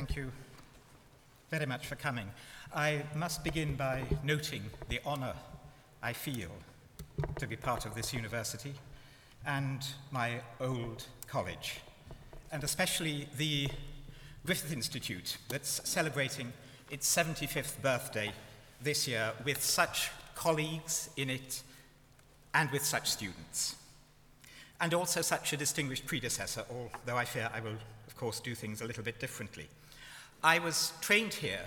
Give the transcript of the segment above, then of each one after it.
thank you very much for coming. I must begin by noting the honour I feel to be part of this university and my old college, and especially the Griffith Institute that's celebrating its 75th birthday this year with such colleagues in it and with such students. And also such a distinguished predecessor, although I fear I will, course, do things a little bit differently. I was trained here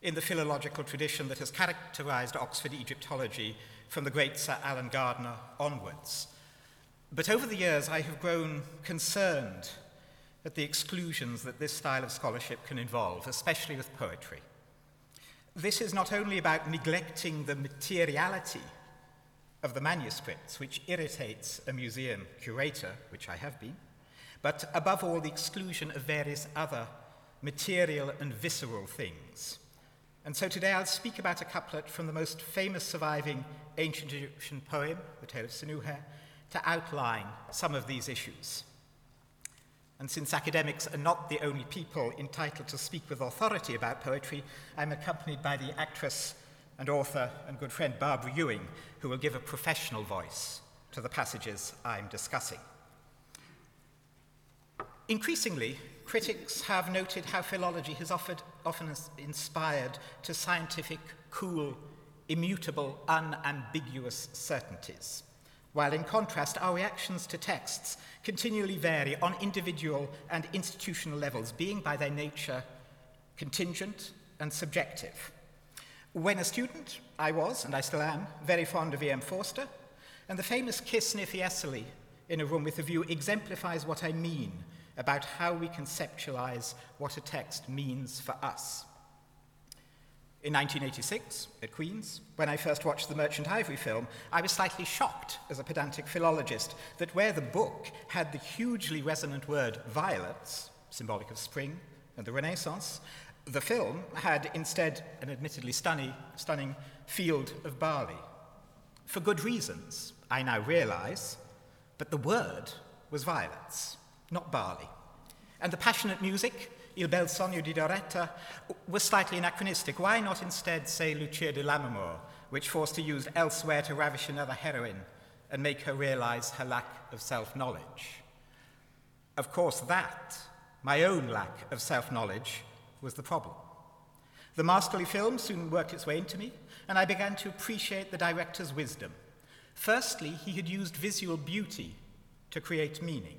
in the philological tradition that has characterized Oxford Egyptology from the great Sir Alan Gardiner onwards. But over the years, I have grown concerned at the exclusions that this style of scholarship can involve, especially with poetry. This is not only about neglecting the materiality of the manuscripts, which irritates a museum curator, which I have been, but above all, the exclusion of various other material and visceral things. And so today I'll speak about a couplet from the most famous surviving ancient Egyptian poem, the Tale of Sinuhe, to outline some of these issues. And since academics are not the only people entitled to speak with authority about poetry, I'm accompanied by the actress and author and good friend Barbara Ewing, who will give a professional voice to the passages I'm discussing. Increasingly, critics have noted how philology has offered, often inspired to scientific, cool, immutable, unambiguous certainties while in contrast, our reactions to texts continually vary on individual and institutional levels, being by their nature contingent and subjective. When a student, I was, and I still am, very fond of E.M. Forster, and the famous kiss near Fiesole in a room with a view exemplifies what I mean about how we conceptualize what a text means for us. In 1986, at Queen's, when I first watched the Merchant Ivory film, I was slightly shocked as a pedantic philologist that where the book had the hugely resonant word violets, symbolic of spring and the Renaissance, the film had instead an admittedly stunning, stunning field of barley. For good reasons, I now realize, but the word was violets, not barley. And the passionate music, Il bel sogno di Doretta was slightly anachronistic. Why not instead say Lucia di Lammermoor, which forced Forster used elsewhere to ravish another heroine and make her realize her lack of self knowledge? Of course, that, my own lack of self knowledge, was the problem. The masterly film soon worked its way into me, and I began to appreciate the director's wisdom. Firstly, he had used visual beauty to create meaning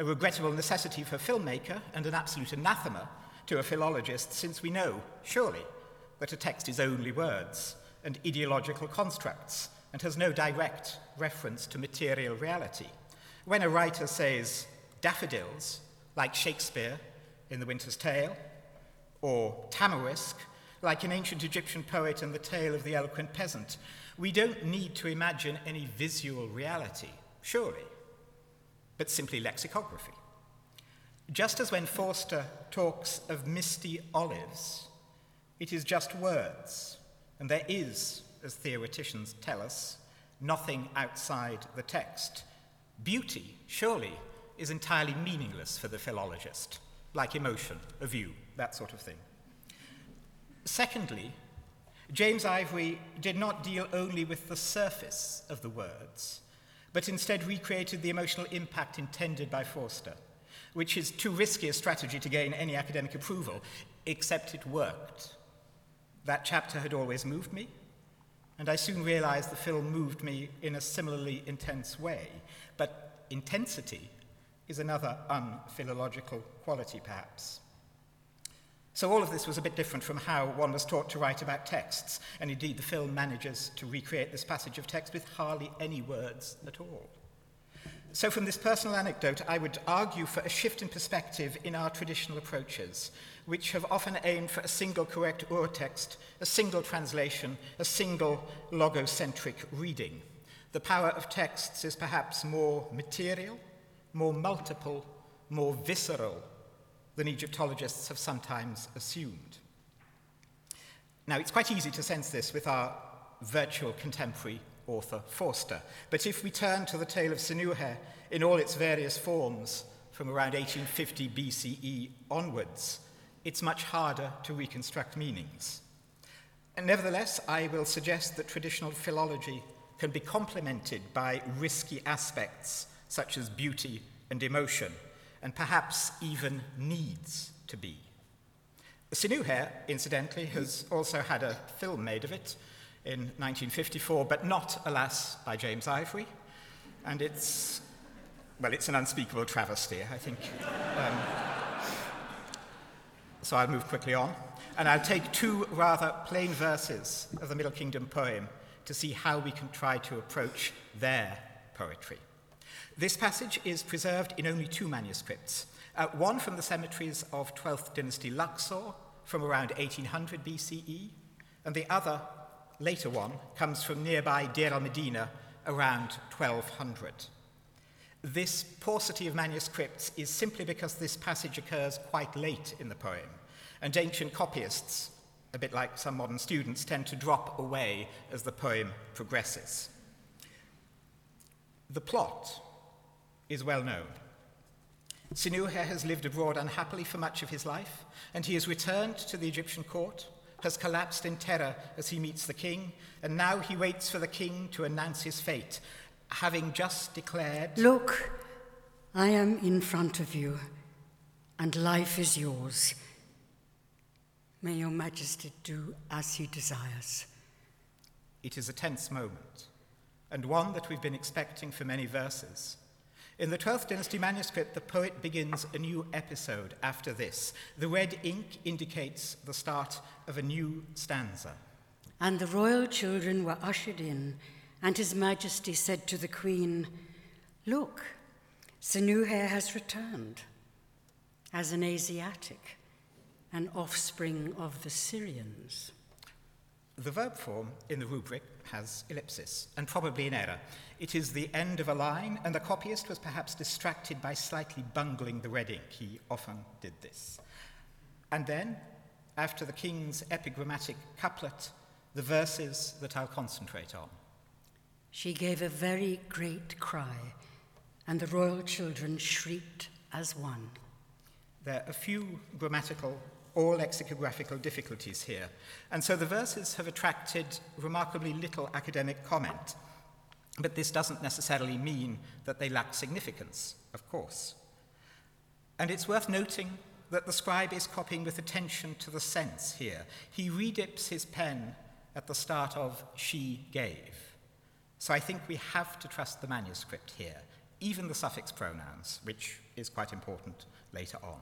a regrettable necessity for a filmmaker and an absolute anathema to a philologist, since we know, surely, that a text is only words and ideological constructs and has no direct reference to material reality. When a writer says daffodils, like Shakespeare in The Winter's Tale, or tamarisk, like an ancient Egyptian poet in the tale of the eloquent peasant, we don't need to imagine any visual reality, surely but simply lexicography. Just as when Forster talks of misty olives, it is just words, and there is, as theoreticians tell us, nothing outside the text. Beauty, surely, is entirely meaningless for the philologist, like emotion, a view, that sort of thing. Secondly, James Ivory did not deal only with the surface of the words, but instead recreated the emotional impact intended by Forster, which is too risky a strategy to gain any academic approval, except it worked. That chapter had always moved me, and I soon realized the film moved me in a similarly intense way. But intensity is another unphilological quality, perhaps. So, all of this was a bit different from how one was taught to write about texts, and indeed, the film manages to recreate this passage of text with hardly any words at all. So, from this personal anecdote, I would argue for a shift in perspective in our traditional approaches, which have often aimed for a single correct urtext, a single translation, a single logocentric reading. The power of texts is perhaps more material, more multiple, more visceral than Egyptologists have sometimes assumed. Now, it's quite easy to sense this with our virtual contemporary author Forster, but if we turn to the tale of Sinuhe in all its various forms, from around 1850 BCE onwards, it's much harder to reconstruct meanings. And nevertheless, I will suggest that traditional philology can be complemented by risky aspects such as beauty and emotion, and perhaps even needs to be. Sinuhe, incidentally, has also had a film made of it in 1954, but not, alas, by James Ivory. And it's, well, it's an unspeakable travesty, I think. Um, so I'll move quickly on. And I'll take two rather plain verses of the Middle Kingdom poem to see how we can try to approach their poetry. This passage is preserved in only two manuscripts uh, one from the cemeteries of 12th dynasty Luxor from around 1800 BCE, and the other, later one, comes from nearby Deir al Medina around 1200. This paucity of manuscripts is simply because this passage occurs quite late in the poem, and ancient copyists, a bit like some modern students, tend to drop away as the poem progresses. The plot is well known. Sinuhe has lived abroad unhappily for much of his life, and he has returned to the Egyptian court, has collapsed in terror as he meets the king, and now he waits for the king to announce his fate, having just declared Look, I am in front of you, and life is yours. May your majesty do as he desires. It is a tense moment, and one that we've been expecting for many verses. In the 12th dynasty manuscript, the poet begins a new episode after this. The red ink indicates the start of a new stanza. And the royal children were ushered in, and His Majesty said to the Queen, Look, Sinuhe has returned as an Asiatic, an offspring of the Syrians. The verb form in the rubric has ellipsis, and probably an error. It is the end of a line, and the copyist was perhaps distracted by slightly bungling the red ink. He often did this. And then, after the king's epigrammatic couplet, the verses that I'll concentrate on. She gave a very great cry, and the royal children shrieked as one. There are a few grammatical or lexicographical difficulties here, and so the verses have attracted remarkably little academic comment. But this doesn't necessarily mean that they lack significance, of course. And it's worth noting that the scribe is copying with attention to the sense here. He redips his pen at the start of she gave. So I think we have to trust the manuscript here, even the suffix pronouns, which is quite important later on.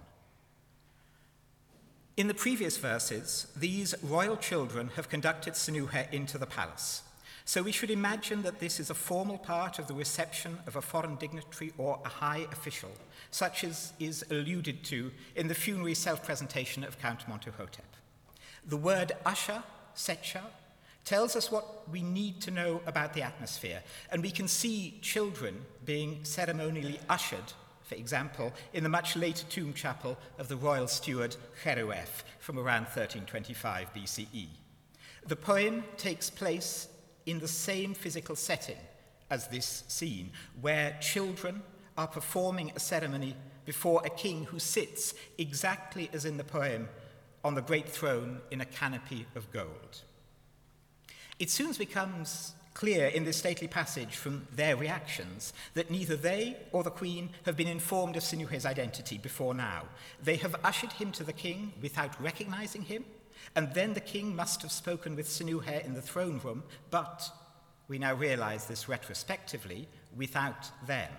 In the previous verses, these royal children have conducted Sinuhe into the palace. So we should imagine that this is a formal part of the reception of a foreign dignitary or a high official, such as is alluded to in the funerary self presentation of Count Montuhotep. The word usher, setcha, tells us what we need to know about the atmosphere, and we can see children being ceremonially ushered, for example, in the much later tomb chapel of the royal steward Kheruef from around 1325 BCE. The poem takes place in the same physical setting as this scene, where children are performing a ceremony before a king who sits exactly as in the poem on the great throne in a canopy of gold. It soon becomes clear in this stately passage from their reactions that neither they or the queen have been informed of Sinuhe's identity before now. They have ushered him to the king without recognizing him and then the king must have spoken with Sinuhe in the throne room, but we now realize this retrospectively without them.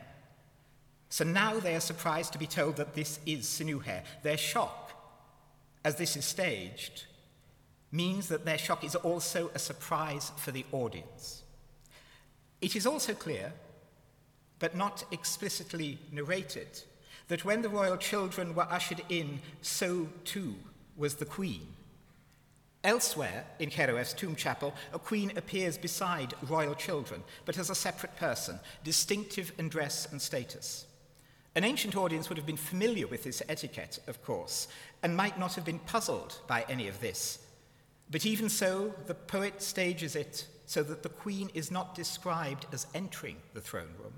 So now they are surprised to be told that this is Sinuhe. Their shock, as this is staged, means that their shock is also a surprise for the audience. It is also clear, but not explicitly narrated, that when the royal children were ushered in, so too was the queen. Elsewhere in Kheruef's tomb chapel, a queen appears beside royal children, but as a separate person, distinctive in dress and status. An ancient audience would have been familiar with this etiquette, of course, and might not have been puzzled by any of this. But even so, the poet stages it so that the queen is not described as entering the throne room,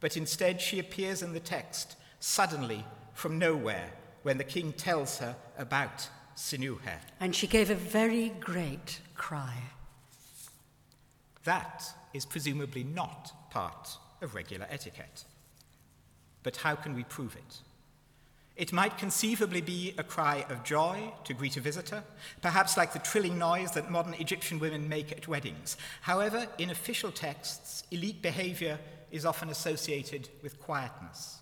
but instead she appears in the text suddenly from nowhere when the king tells her about Sinuhe. And she gave a very great cry. That is presumably not part of regular etiquette. But how can we prove it? It might conceivably be a cry of joy to greet a visitor, perhaps like the trilling noise that modern Egyptian women make at weddings. However, in official texts, elite behavior is often associated with quietness.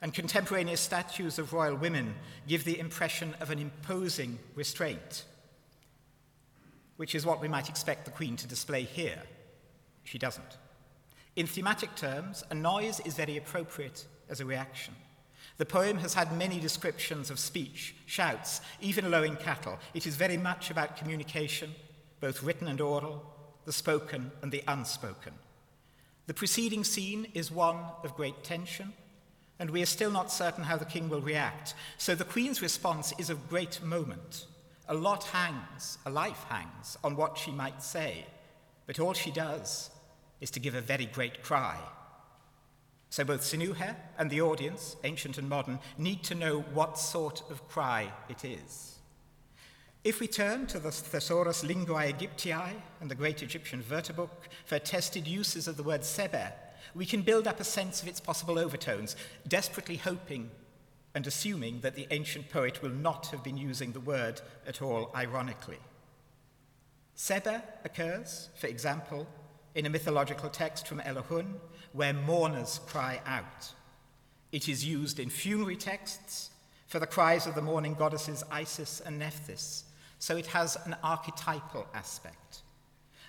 And contemporaneous statues of royal women give the impression of an imposing restraint, which is what we might expect the Queen to display here. She doesn't. In thematic terms, a noise is very appropriate as a reaction. The poem has had many descriptions of speech, shouts, even lowing cattle. It is very much about communication, both written and oral, the spoken and the unspoken. The preceding scene is one of great tension, and we are still not certain how the king will react. So the queen's response is of great moment. A lot hangs, a life hangs, on what she might say, but all she does is to give a very great cry. So both Sinuhe and the audience, ancient and modern, need to know what sort of cry it is. If we turn to the Thesaurus Linguae Aegyptiae and the great Egyptian Wörterbuch for tested uses of the word sebe, we can build up a sense of its possible overtones, desperately hoping and assuming that the ancient poet will not have been using the word at all ironically. Sebe occurs, for example, in a mythological text from El-Lahun where mourners cry out. It is used in funerary texts for the cries of the mourning goddesses Isis and Nephthys, so it has an archetypal aspect.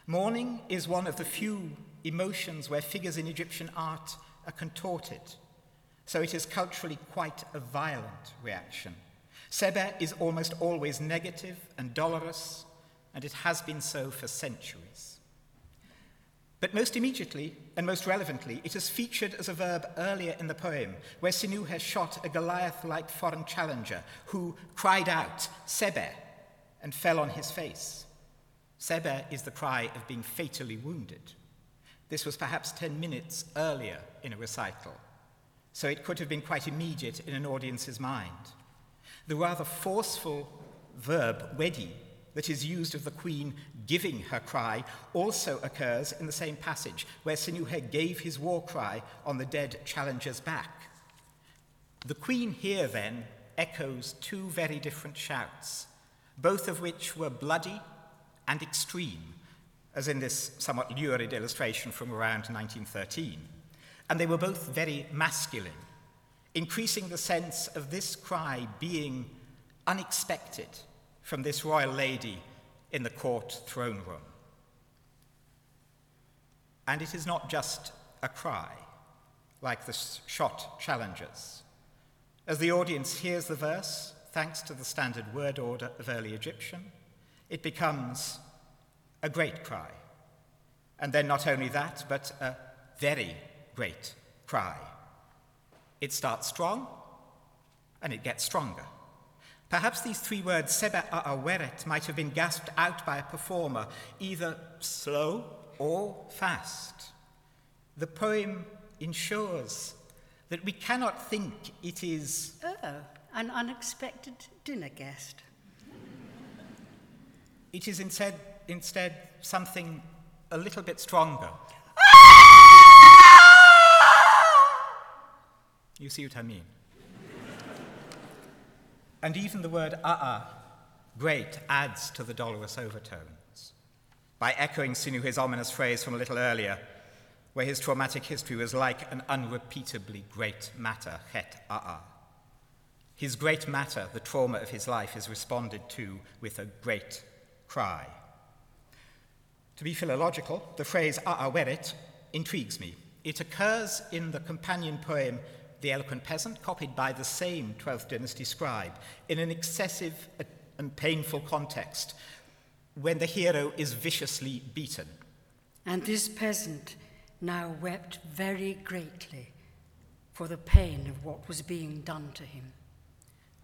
Mourning is one of the few emotions where figures in Egyptian art are contorted, so it is culturally quite a violent reaction. Sebe is almost always negative and dolorous, and it has been so for centuries. But most immediately and most relevantly, it is featured as a verb earlier in the poem, where Sinuhe has shot a Goliath like foreign challenger who cried out, Sebe, and fell on his face. Sebe is the cry of being fatally wounded. This was perhaps 10 minutes earlier in a recital, so it could have been quite immediate in an audience's mind. The rather forceful verb, wedi, that is used of the queen giving her cry also occurs in the same passage where Sinuhe gave his war cry on the dead challenger's back. The queen here then echoes two very different shouts, both of which were bloody and extreme, as in this somewhat lurid illustration from around 1913. And they were both very masculine, increasing the sense of this cry being unexpected from this royal lady in the court throne room. And it is not just a cry, like the shot challengers. As the audience hears the verse, thanks to the standard word order of early Egyptian, it becomes a great cry. And then not only that, but a very great cry. It starts strong and it gets stronger. Perhaps these three words, sebe aweret, might have been gasped out by a performer, either slow or fast. The poem ensures that we cannot think it is. Oh, an unexpected dinner guest. It is instead, instead something a little bit stronger. Ah! you see what I mean? And even the word uh-uh, great, adds to the dolorous overtones. By echoing Sinuhe's ominous phrase from a little earlier, where his traumatic history was like an unrepeatably great matter, het uh-uh. His great matter, the trauma of his life, is responded to with a great cry. To be philological, the phrase aa werit intrigues me. It occurs in the companion poem the eloquent peasant, copied by the same 12th dynasty scribe, in an excessive uh, and painful context when the hero is viciously beaten. And this peasant now wept very greatly for the pain of what was being done to him.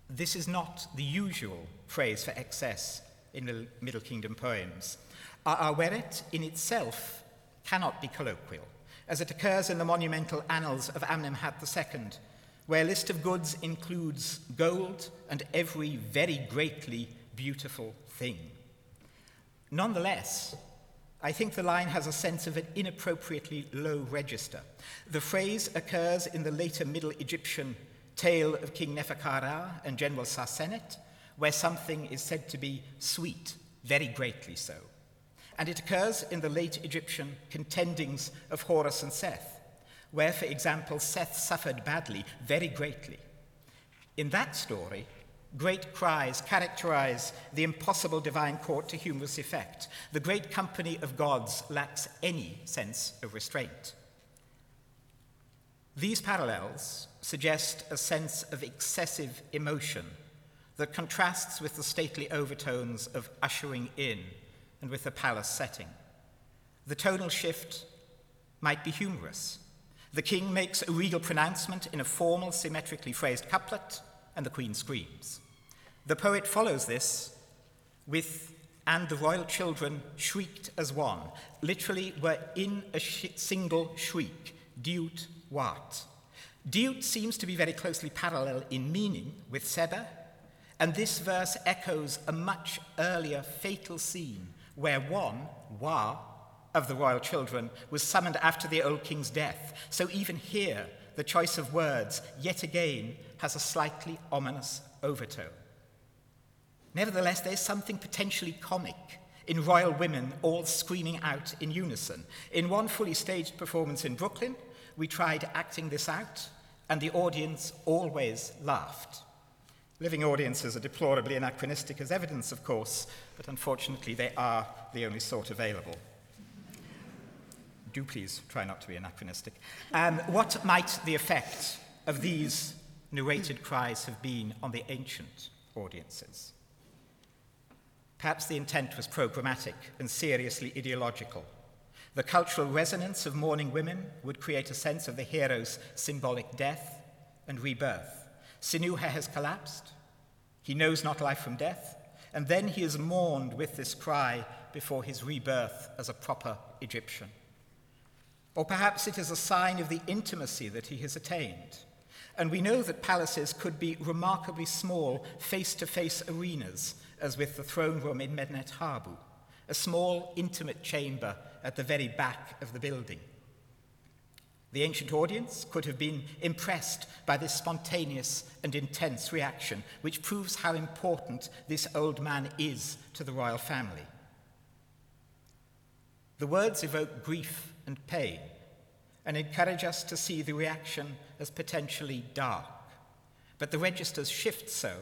This is not the usual phrase for excess in the Middle Kingdom poems. A'aweret in itself cannot be colloquial as it occurs in the monumental annals of Amenemhat II, where a list of goods includes gold and every very greatly beautiful thing. Nonetheless, I think the line has a sense of an inappropriately low register. The phrase occurs in the later Middle Egyptian tale of King Neferkara and General Sasenet, where something is said to be sweet, very greatly so. And it occurs in the late Egyptian contendings of Horus and Seth, where, for example, Seth suffered badly, very greatly. In that story, great cries characterize the impossible divine court to humorous effect. The great company of gods lacks any sense of restraint. These parallels suggest a sense of excessive emotion that contrasts with the stately overtones of ushering in and with the palace setting. The tonal shift might be humorous. The king makes a regal pronouncement in a formal, symmetrically phrased couplet, and the queen screams. The poet follows this with, and the royal children shrieked as one, literally were in a sh- single shriek, diut wat. Diut seems to be very closely parallel in meaning with Seba, and this verse echoes a much earlier fatal scene where one, Wa, of the royal children, was summoned after the old king's death. So even here, the choice of words, yet again, has a slightly ominous overtone. Nevertheless, there's something potentially comic in royal women all screaming out in unison. In one fully staged performance in Brooklyn, we tried acting this out, and the audience always laughed. Living audiences are deplorably anachronistic as evidence, of course, but unfortunately they are the only sort available. Do please try not to be anachronistic. Um, what might the effect of these narrated cries have been on the ancient audiences? Perhaps the intent was programmatic and seriously ideological. The cultural resonance of mourning women would create a sense of the hero's symbolic death and rebirth. Sinuhe has collapsed. He knows not life from death. And then he is mourned with this cry before his rebirth as a proper Egyptian. Or perhaps it is a sign of the intimacy that he has attained. And we know that palaces could be remarkably small, face to face arenas, as with the throne room in Medinet Habu, a small, intimate chamber at the very back of the building. The ancient audience could have been impressed by this spontaneous and intense reaction, which proves how important this old man is to the royal family. The words evoke grief and pain and encourage us to see the reaction as potentially dark. But the registers shift so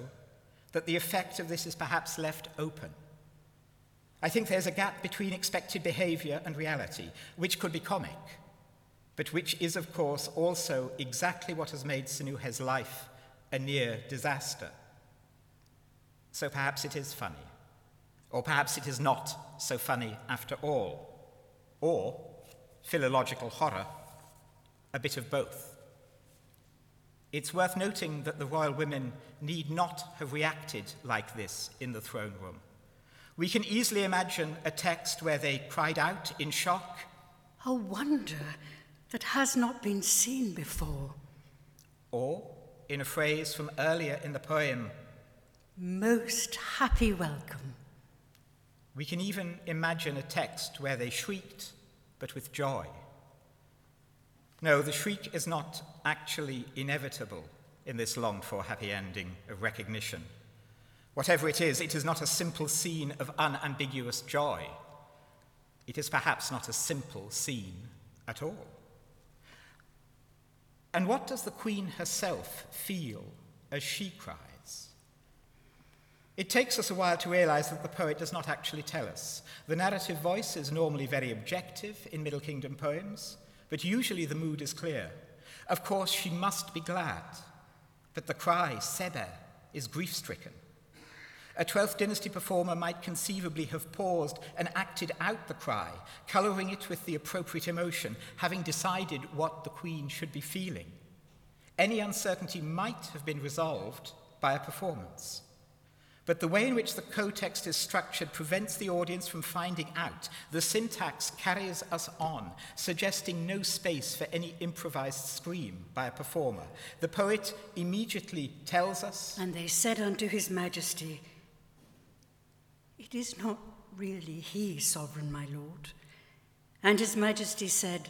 that the effect of this is perhaps left open. I think there's a gap between expected behavior and reality, which could be comic but which is, of course, also exactly what has made Sinuhe's life a near disaster. So perhaps it is funny, or perhaps it is not so funny after all, or philological horror, a bit of both. It's worth noting that the royal women need not have reacted like this in the throne room. We can easily imagine a text where they cried out in shock. A wonder that has not been seen before. Or, in a phrase from earlier in the poem, Most happy welcome. We can even imagine a text where they shrieked, but with joy. No, the shriek is not actually inevitable in this longed for happy ending of recognition. Whatever it is, it is not a simple scene of unambiguous joy. It is perhaps not a simple scene at all. And what does the Queen herself feel as she cries? It takes us a while to realize that the poet does not actually tell us. The narrative voice is normally very objective in Middle Kingdom poems, but usually the mood is clear. Of course, she must be glad, but the cry, Sebe, is grief stricken. A 12th dynasty performer might conceivably have paused and acted out the cry, colouring it with the appropriate emotion, having decided what the queen should be feeling. Any uncertainty might have been resolved by a performance. But the way in which the co-text is structured prevents the audience from finding out. The syntax carries us on, suggesting no space for any improvised scream by a performer. The poet immediately tells us And they said unto his majesty, It is not really he, sovereign my lord. And his majesty said,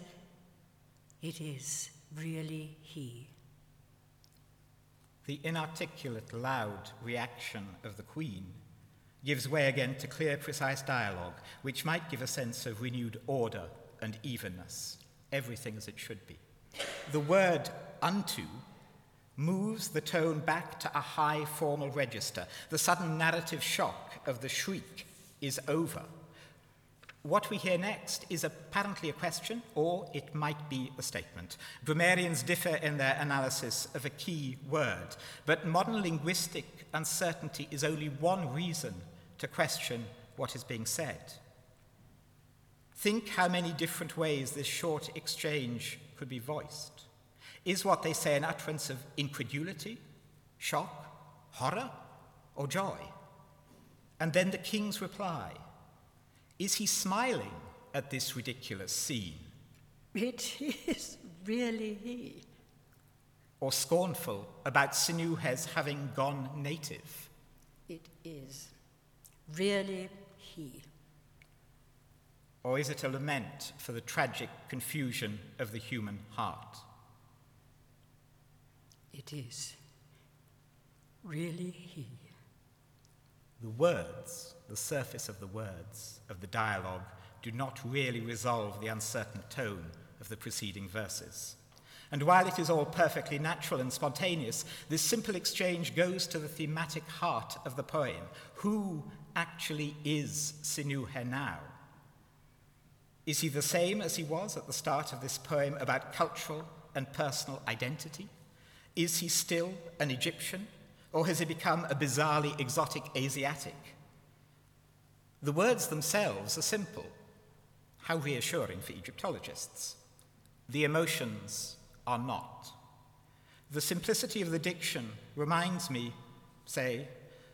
It is really he. The inarticulate, loud reaction of the Queen gives way again to clear, precise dialogue, which might give a sense of renewed order and evenness, everything as it should be. The word unto moves the tone back to a high formal register. The sudden narrative shock of the shriek is over. What we hear next is apparently a question, or it might be a statement. Grammarians differ in their analysis of a key word, but modern linguistic uncertainty is only one reason to question what is being said. Think how many different ways this short exchange could be voiced. Is what they say an utterance of incredulity, shock, horror, or joy? And then the king's reply is he smiling at this ridiculous scene? It is really he. Or scornful about Sinuhes having gone native? It is really he. Or is it a lament for the tragic confusion of the human heart? It is really he. The words, the surface of the words of the dialogue, do not really resolve the uncertain tone of the preceding verses. And while it is all perfectly natural and spontaneous, this simple exchange goes to the thematic heart of the poem. Who actually is Sinuhe now? Is he the same as he was at the start of this poem about cultural and personal identity? Is he still an Egyptian or has he become a bizarrely exotic Asiatic? The words themselves are simple. How reassuring for Egyptologists. The emotions are not. The simplicity of the diction reminds me, say,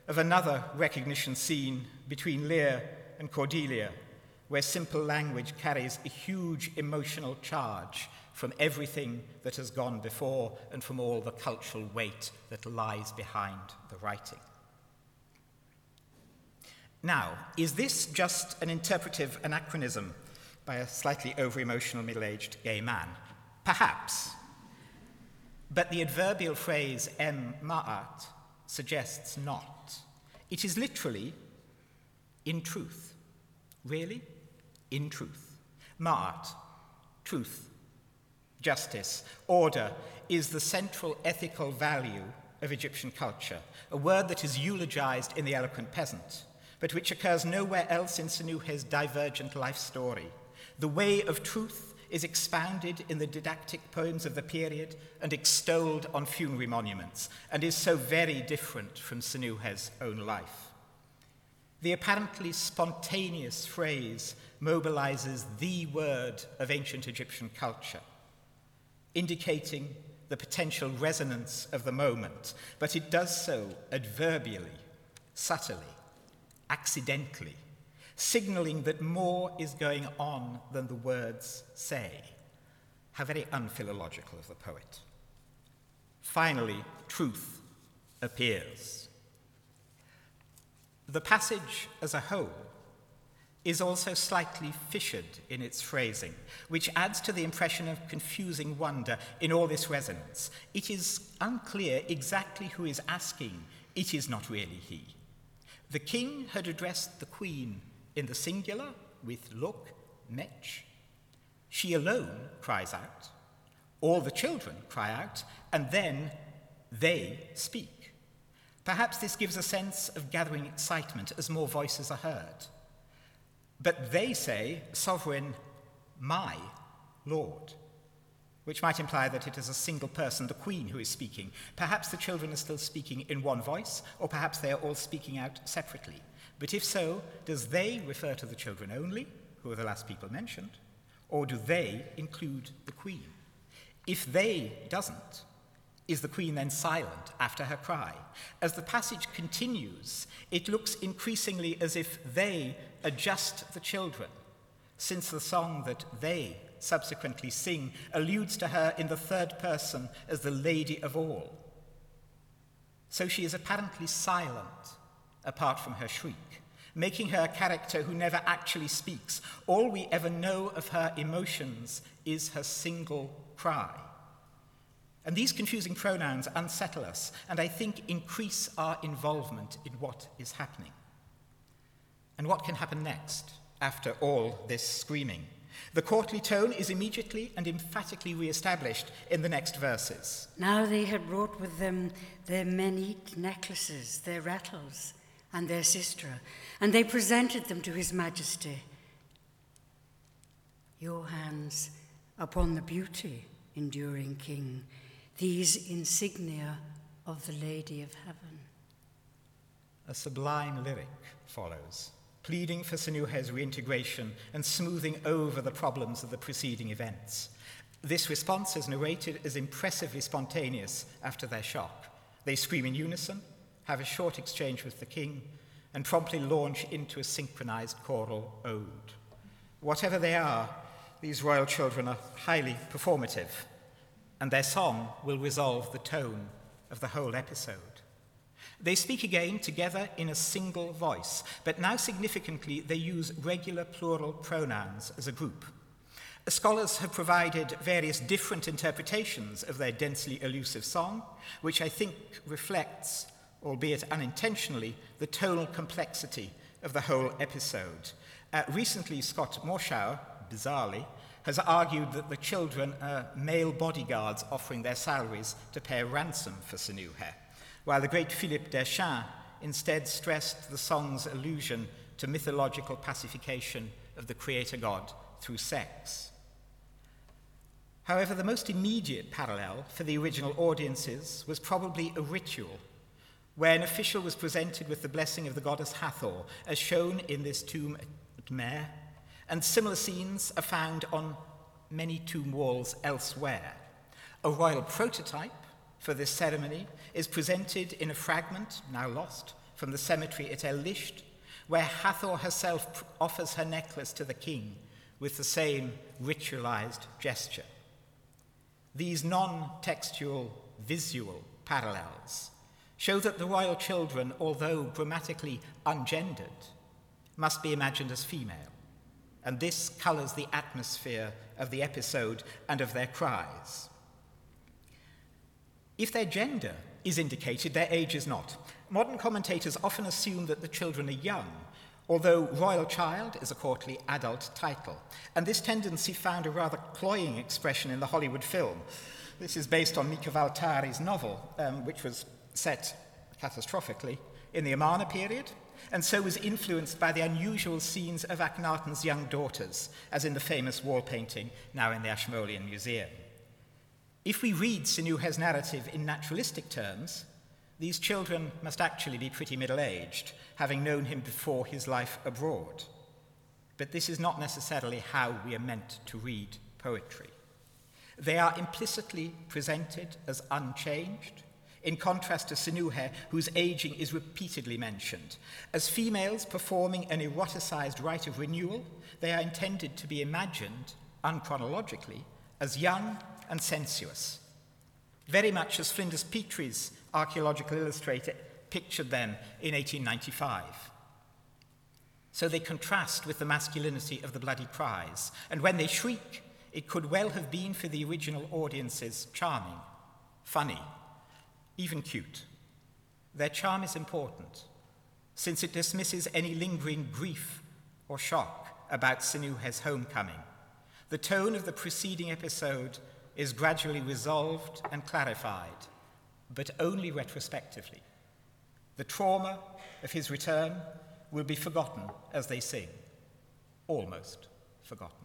of another recognition scene between Lear and Cordelia, where simple language carries a huge emotional charge from everything that has gone before and from all the cultural weight that lies behind the writing. Now, is this just an interpretive anachronism by a slightly over emotional middle aged gay man? Perhaps. But the adverbial phrase em ma'at suggests not. It is literally in truth. Really? In truth. Ma'at, truth, justice, order is the central ethical value of Egyptian culture, a word that is eulogized in The Eloquent Peasant, but which occurs nowhere else in Sinuhe's divergent life story. The way of truth is expounded in the didactic poems of the period and extolled on funerary monuments, and is so very different from Sinuhe's own life. The apparently spontaneous phrase mobilizes the word of ancient Egyptian culture indicating the potential resonance of the moment, but it does so adverbially, subtly, accidentally, signaling that more is going on than the words say. How very unphilological of the poet. Finally, truth appears. The passage as a whole is also slightly fissured in its phrasing, which adds to the impression of confusing wonder in all this resonance. It is unclear exactly who is asking, it is not really he. The king had addressed the queen in the singular with look, mech. She alone cries out. All the children cry out, and then they speak. Perhaps this gives a sense of gathering excitement as more voices are heard. But they say, Sovereign, my Lord, which might imply that it is a single person, the Queen, who is speaking. Perhaps the children are still speaking in one voice, or perhaps they are all speaking out separately. But if so, does they refer to the children only, who are the last people mentioned, or do they include the Queen? If they doesn't, Is the queen then silent after her cry? As the passage continues, it looks increasingly as if they adjust the children, since the song that they subsequently sing alludes to her in the third person as the lady of all. So she is apparently silent apart from her shriek, making her a character who never actually speaks. All we ever know of her emotions is her single cry. And these confusing pronouns unsettle us and I think increase our involvement in what is happening. And what can happen next after all this screaming? The courtly tone is immediately and emphatically re established in the next verses. Now they had brought with them their many necklaces, their rattles, and their sistra, and they presented them to his majesty. Your hands upon the beauty, enduring king, these insignia of the Lady of Heaven. A sublime lyric follows, pleading for Sinuhe's reintegration and smoothing over the problems of the preceding events. This response is narrated as impressively spontaneous after their shock. They scream in unison, have a short exchange with the king, and promptly launch into a synchronized choral ode. Whatever they are, these royal children are highly performative and their song will resolve the tone of the whole episode. They speak again together in a single voice, but now significantly they use regular plural pronouns as a group. Scholars have provided various different interpretations of their densely elusive song, which I think reflects, albeit unintentionally, the tonal complexity of the whole episode. Uh, recently, Scott Morschauser, bizarrely, has argued that the children are male bodyguards offering their salaries to pay a ransom for Sinuhe, while the great Philippe Derchain instead stressed the song's allusion to mythological pacification of the creator god through sex. However, the most immediate parallel for the original audiences was probably a ritual, where an official was presented with the blessing of the goddess Hathor, as shown in this tomb at Meir and similar scenes are found on many tomb walls elsewhere. A royal prototype for this ceremony is presented in a fragment, now lost, from the cemetery at El Lisht, where Hathor herself offers her necklace to the king with the same ritualized gesture. These non textual, visual parallels show that the royal children, although grammatically ungendered, must be imagined as female and this colours the atmosphere of the episode and of their cries. If their gender is indicated, their age is not. Modern commentators often assume that the children are young, although royal child is a courtly adult title, and this tendency found a rather cloying expression in the Hollywood film. This is based on Mika Waltari's novel, um, which was set catastrophically in the Amarna period and so was influenced by the unusual scenes of Akhenaten's young daughters, as in the famous wall painting now in the Ashmolean Museum. If we read Sinuhe's narrative in naturalistic terms, these children must actually be pretty middle aged, having known him before his life abroad. But this is not necessarily how we are meant to read poetry. They are implicitly presented as unchanged, in contrast to Sinuhe, whose aging is repeatedly mentioned. As females performing an eroticized rite of renewal, they are intended to be imagined, unchronologically, as young and sensuous, very much as Flinders Petrie's archaeological illustrator pictured them in 1895. So they contrast with the masculinity of the bloody cries, and when they shriek, it could well have been for the original audiences charming, funny, even cute. Their charm is important, since it dismisses any lingering grief or shock about Sinuhe's homecoming. The tone of the preceding episode is gradually resolved and clarified, but only retrospectively. The trauma of his return will be forgotten as they sing, almost forgotten.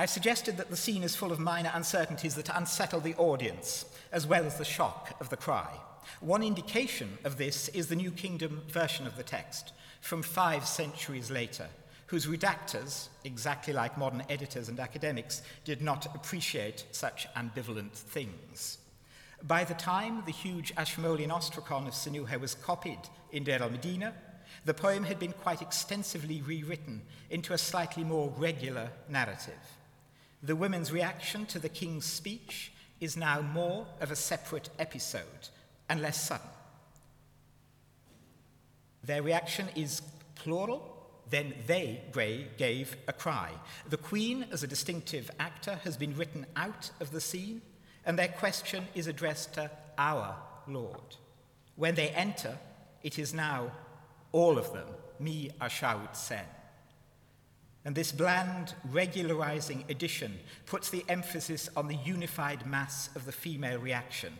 I suggested that the scene is full of minor uncertainties that unsettle the audience, as well as the shock of the cry. One indication of this is the New Kingdom version of the text, from five centuries later, whose redactors, exactly like modern editors and academics, did not appreciate such ambivalent things. By the time the huge Ashmolean Ostracon of Sinuhe was copied in Deir al Medina, the poem had been quite extensively rewritten into a slightly more regular narrative. The women's reaction to the king's speech is now more of a separate episode and less sudden. Their reaction is plural, then they, Gray, gave a cry. The Queen, as a distinctive actor, has been written out of the scene, and their question is addressed to our Lord. When they enter, it is now all of them, me Ashaut Sen. And this bland, regularizing addition puts the emphasis on the unified mass of the female reaction.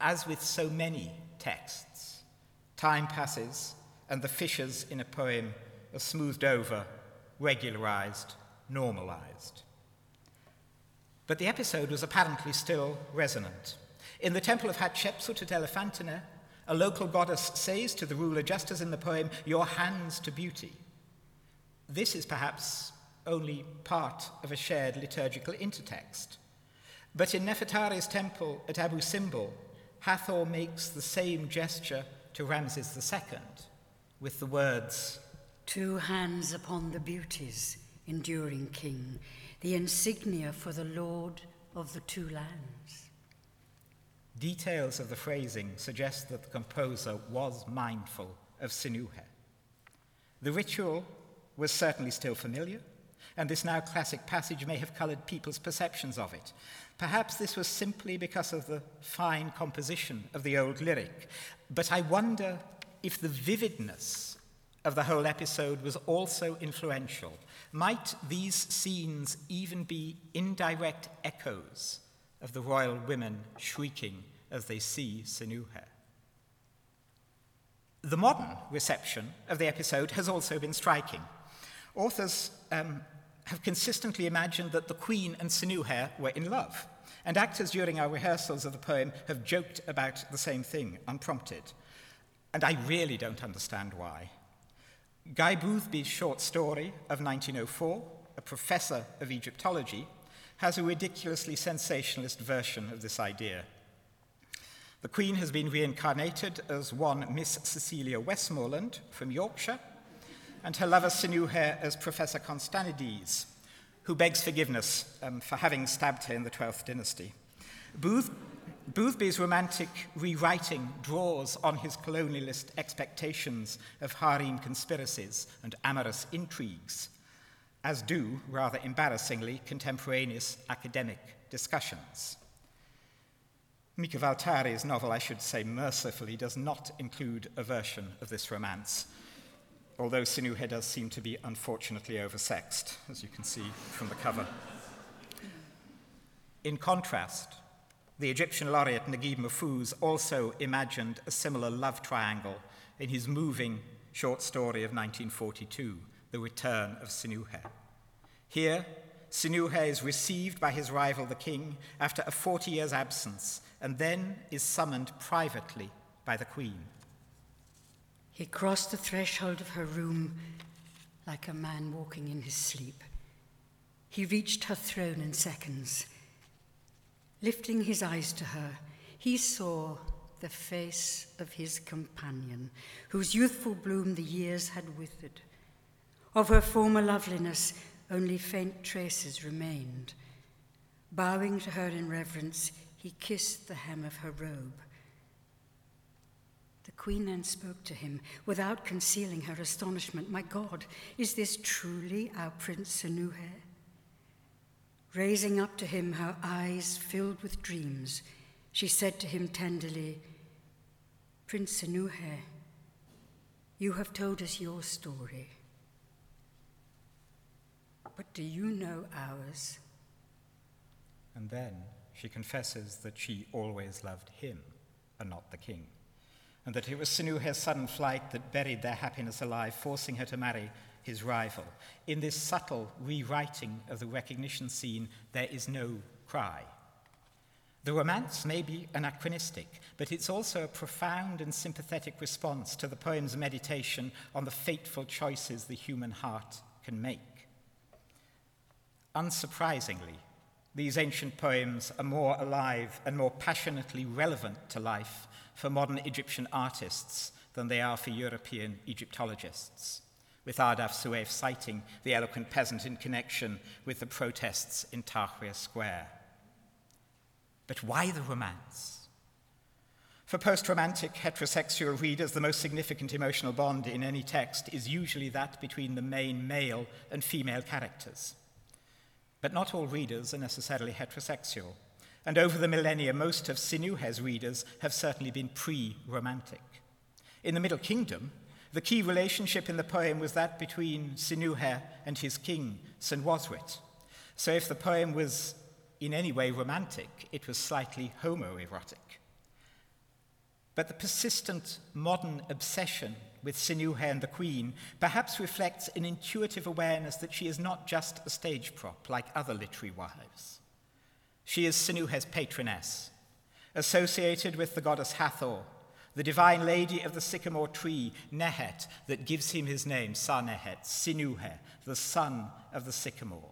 As with so many texts, time passes, and the fissures in a poem are smoothed over, regularized, normalized. But the episode was apparently still resonant. In the temple of Hatshepsut at Elephantine, a local goddess says to the ruler, just as in the poem, Your hands to beauty. This is perhaps only part of a shared liturgical intertext. But in Nefertari's temple at Abu Simbel, Hathor makes the same gesture to Ramses II with the words Two hands upon the beauties, enduring king, the insignia for the Lord of the two lands. Details of the phrasing suggest that the composer was mindful of Sinuhe. The ritual was certainly still familiar, and this now classic passage may have coloured people's perceptions of it. Perhaps this was simply because of the fine composition of the old lyric, but I wonder if the vividness of the whole episode was also influential. Might these scenes even be indirect echoes of the royal women shrieking as they see Sinuhe? The modern reception of the episode has also been striking. Authors um, have consistently imagined that the Queen and Sinuhe were in love, and actors during our rehearsals of the poem have joked about the same thing, unprompted. And I really don't understand why. Guy Boothby's short story of 1904, a professor of Egyptology, has a ridiculously sensationalist version of this idea. The Queen has been reincarnated as one Miss Cecilia Westmoreland from Yorkshire, and her lover Sinuhe as Professor Constanides, who begs forgiveness um, for having stabbed her in the 12th dynasty. Booth, Boothby's romantic rewriting draws on his colonialist expectations of harem conspiracies and amorous intrigues, as do, rather embarrassingly, contemporaneous academic discussions. Mika Waltari's novel, I should say mercifully, does not include a version of this romance, although Sinuhe does seem to be unfortunately oversexed, as you can see from the cover. In contrast, the Egyptian laureate Naguib Mahfouz also imagined a similar love triangle in his moving short story of 1942, The Return of Sinuhe. Here, Sinuhe is received by his rival, the king, after a 40 years' absence, and then is summoned privately by the queen. He crossed the threshold of her room like a man walking in his sleep. He reached her throne in seconds Lifting his eyes to her, he saw the face of his companion, whose youthful bloom the years had withered. Of her former loveliness, only faint traces remained. Bowing to her in reverence, he kissed the hem of her robe. The queen then spoke to him without concealing her astonishment. My God, is this truly our Prince Sinuhe? Raising up to him her eyes filled with dreams, she said to him tenderly, Prince Sinuhe, you have told us your story. But do you know ours? And then she confesses that she always loved him and not the king, and that it was Sinuhe's sudden flight that buried their happiness alive, forcing her to marry his rival. In this subtle rewriting of the recognition scene, there is no cry. The romance may be anachronistic, but it's also a profound and sympathetic response to the poem's meditation on the fateful choices the human heart can make. Unsurprisingly, these ancient poems are more alive and more passionately relevant to life for modern Egyptian artists than they are for European Egyptologists, with Ahdaf Soueif citing the eloquent peasant in connection with the protests in Tahrir Square. But why the romance? For post romantic heterosexual readers, the most significant emotional bond in any text is usually that between the main male and female characters. But not all readers are necessarily heterosexual, and over the millennia, most of Sinuhe's readers have certainly been pre romantic. In the Middle Kingdom, the key relationship in the poem was that between Sinuhe and his king, Senwosret. So if the poem was in any way romantic, it was slightly homoerotic. But the persistent modern obsession with Sinuhe and the Queen perhaps reflects an intuitive awareness that she is not just a stage prop like other literary wives. She is Sinuhe's patroness, associated with the goddess Hathor, the divine lady of the sycamore tree, Nehet, that gives him his name, Sa-Nehet, Sinuhe, the son of the sycamore,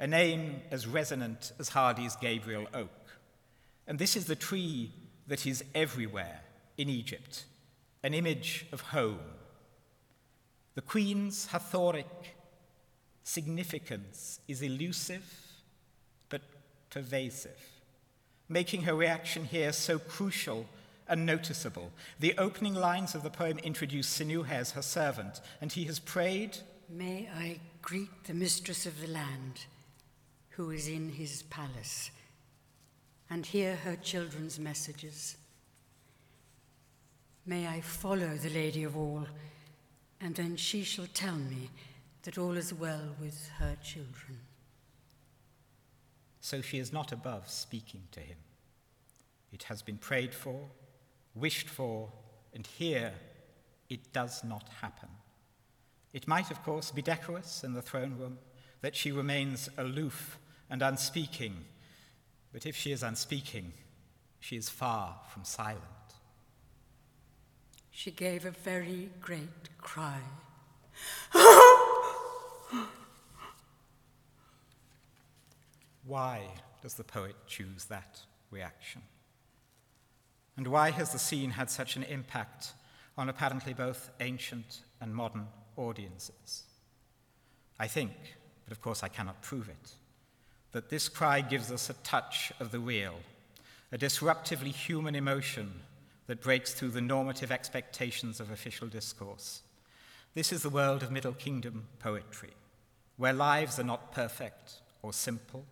a name as resonant as Hardy's Gabriel Oak. And this is the tree that is everywhere in Egypt, an image of home. The Queen's Hathoric significance is elusive but pervasive, making her reaction here so crucial and noticeable. The opening lines of the poem introduce Sinuhe as her servant, and he has prayed May I greet the mistress of the land who is in his palace and hear her children's messages. May I follow the Lady of All, and then she shall tell me that all is well with her children. So she is not above speaking to him. It has been prayed for, wished for, and here it does not happen. It might, of course, be decorous in the throne room that she remains aloof and unspeaking but if she is unspeaking, she is far from silent. She gave a very great cry. why does the poet choose that reaction? And why has the scene had such an impact on apparently both ancient and modern audiences? I think, but of course I cannot prove it, that this cry gives us a touch of the real, a disruptively human emotion that breaks through the normative expectations of official discourse. This is the world of Middle Kingdom poetry, where lives are not perfect or simple,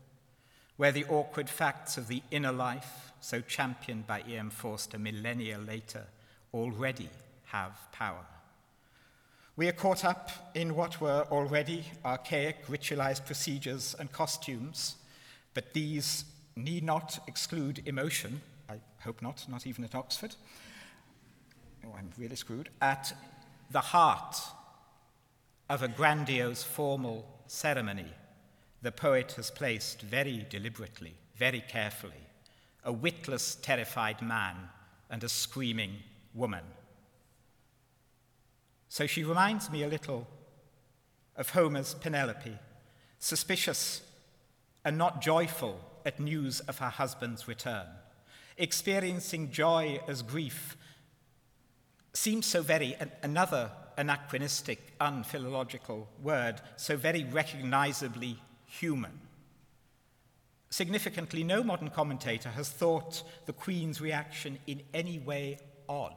where the awkward facts of the inner life, so championed by E.M. Forster millennia later, already have power. We are caught up in what were already archaic ritualized procedures and costumes, but these need not exclude emotion. Hope not, not even at Oxford. Oh, I'm really screwed. At the heart of a grandiose formal ceremony, the poet has placed very deliberately, very carefully, a witless, terrified man and a screaming woman. So she reminds me a little of Homer's Penelope, suspicious and not joyful at news of her husband's return. Experiencing joy as grief seems so very, another anachronistic, unphilological word, so very recognizably human. Significantly, no modern commentator has thought the Queen's reaction in any way odd.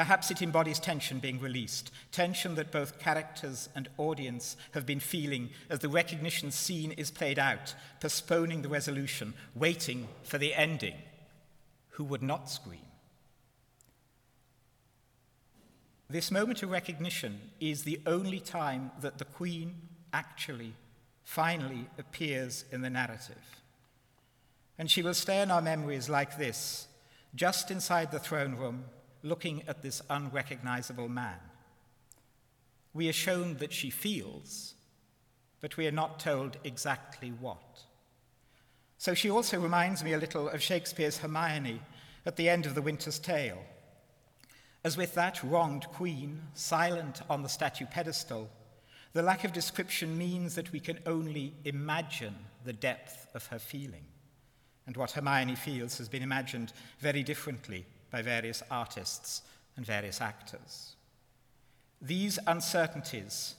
Perhaps it embodies tension being released, tension that both characters and audience have been feeling as the recognition scene is played out, postponing the resolution, waiting for the ending. Who would not scream? This moment of recognition is the only time that the Queen actually, finally appears in the narrative. And she will stay in our memories like this, just inside the throne room looking at this unrecognizable man. We are shown that she feels, but we are not told exactly what. So she also reminds me a little of Shakespeare's Hermione at the end of The Winter's Tale. As with that wronged queen, silent on the statue pedestal, The lack of description means that we can only imagine the depth of her feeling. And what Hermione feels has been imagined very differently by various artists and various actors. These uncertainties,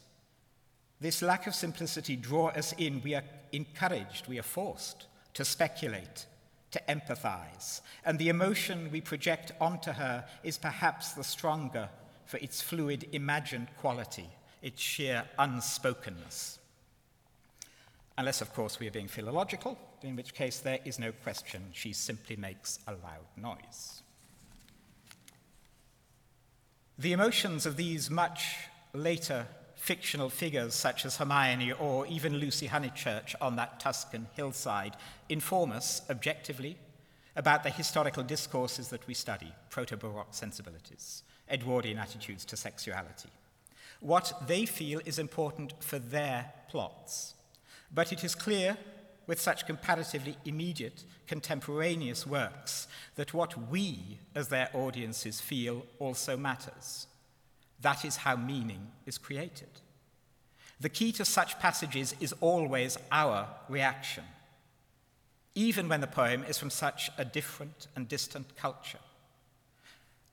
this lack of simplicity, draw us in. We are encouraged, we are forced to speculate, to empathize. And the emotion we project onto her is perhaps the stronger for its fluid, imagined quality, its sheer unspokenness. Unless, of course, we are being philological, in which case there is no question, she simply makes a loud noise. The emotions of these much later fictional figures, such as Hermione or even Lucy Honeychurch on that Tuscan hillside, inform us objectively about the historical discourses that we study, proto Baroque sensibilities, Edwardian attitudes to sexuality. What they feel is important for their plots. But it is clear with such comparatively immediate contemporaneous works that what we as their audiences feel also matters. That is how meaning is created. The key to such passages is always our reaction, even when the poem is from such a different and distant culture.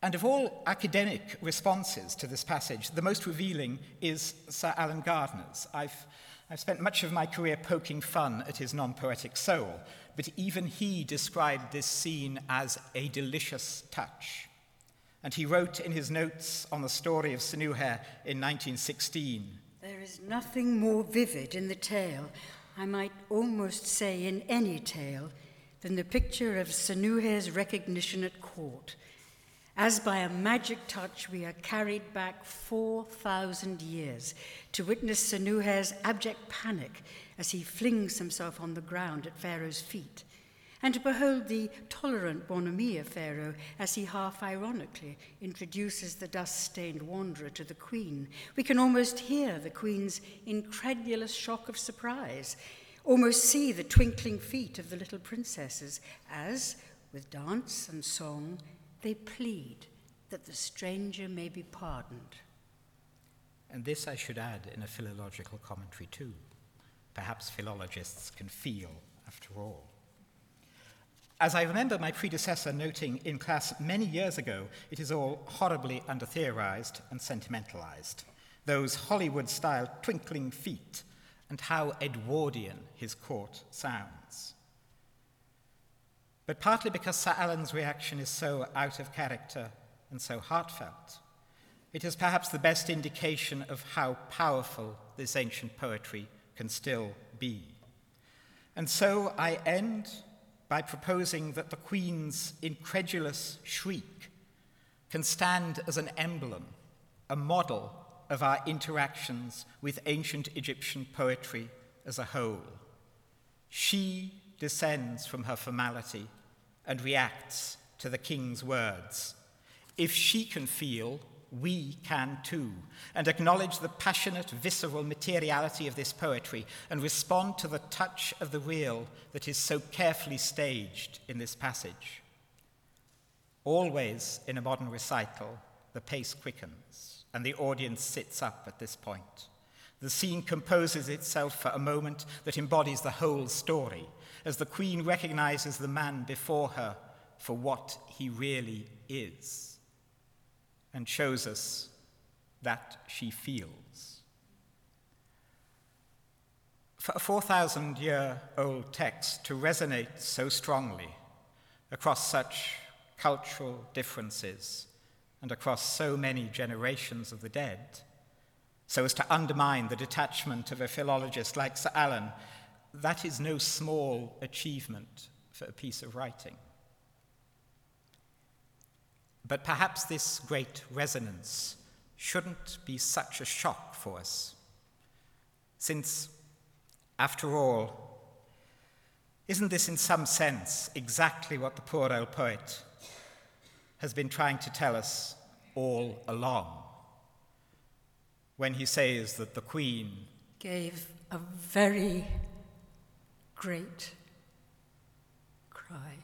And of all academic responses to this passage, the most revealing is Sir Alan Gardiner's. I've, I've spent much of my career poking fun at his non poetic soul, but even he described this scene as a delicious touch. And he wrote in his notes on the story of Sinuhe in 1916 There is nothing more vivid in the tale, I might almost say in any tale, than the picture of Sinuhe's recognition at court as by a magic touch, we are carried back 4,000 years to witness Sinuhe's abject panic as he flings himself on the ground at Pharaoh's feet, and to behold the tolerant bonhomie of Pharaoh as he half ironically introduces the dust stained wanderer to the queen. We can almost hear the queen's incredulous shock of surprise, almost see the twinkling feet of the little princesses as, with dance and song, they plead that the stranger may be pardoned. And this I should add in a philological commentary too. Perhaps philologists can feel after all. As I remember my predecessor noting in class many years ago, it is all horribly under theorized and sentimentalized. Those Hollywood style twinkling feet, and how Edwardian his court sounds but partly because Sir Alan's reaction is so out of character and so heartfelt. It is perhaps the best indication of how powerful this ancient poetry can still be. And so I end by proposing that the Queen's incredulous shriek can stand as an emblem, a model of our interactions with ancient Egyptian poetry as a whole. She descends from her formality and reacts to the king's words. If she can feel, we can too, and acknowledge the passionate, visceral materiality of this poetry and respond to the touch of the real that is so carefully staged in this passage. Always in a modern recital, the pace quickens and the audience sits up at this point. The scene composes itself for a moment that embodies the whole story as the Queen recognizes the man before her for what he really is and shows us that she feels. For a 4,000 year old text to resonate so strongly across such cultural differences and across so many generations of the dead, so as to undermine the detachment of a philologist like Sir Alan that is no small achievement for a piece of writing. But perhaps this great resonance shouldn't be such a shock for us, since, after all, isn't this in some sense exactly what the poor old poet has been trying to tell us all along when he says that the Queen gave a very great cry.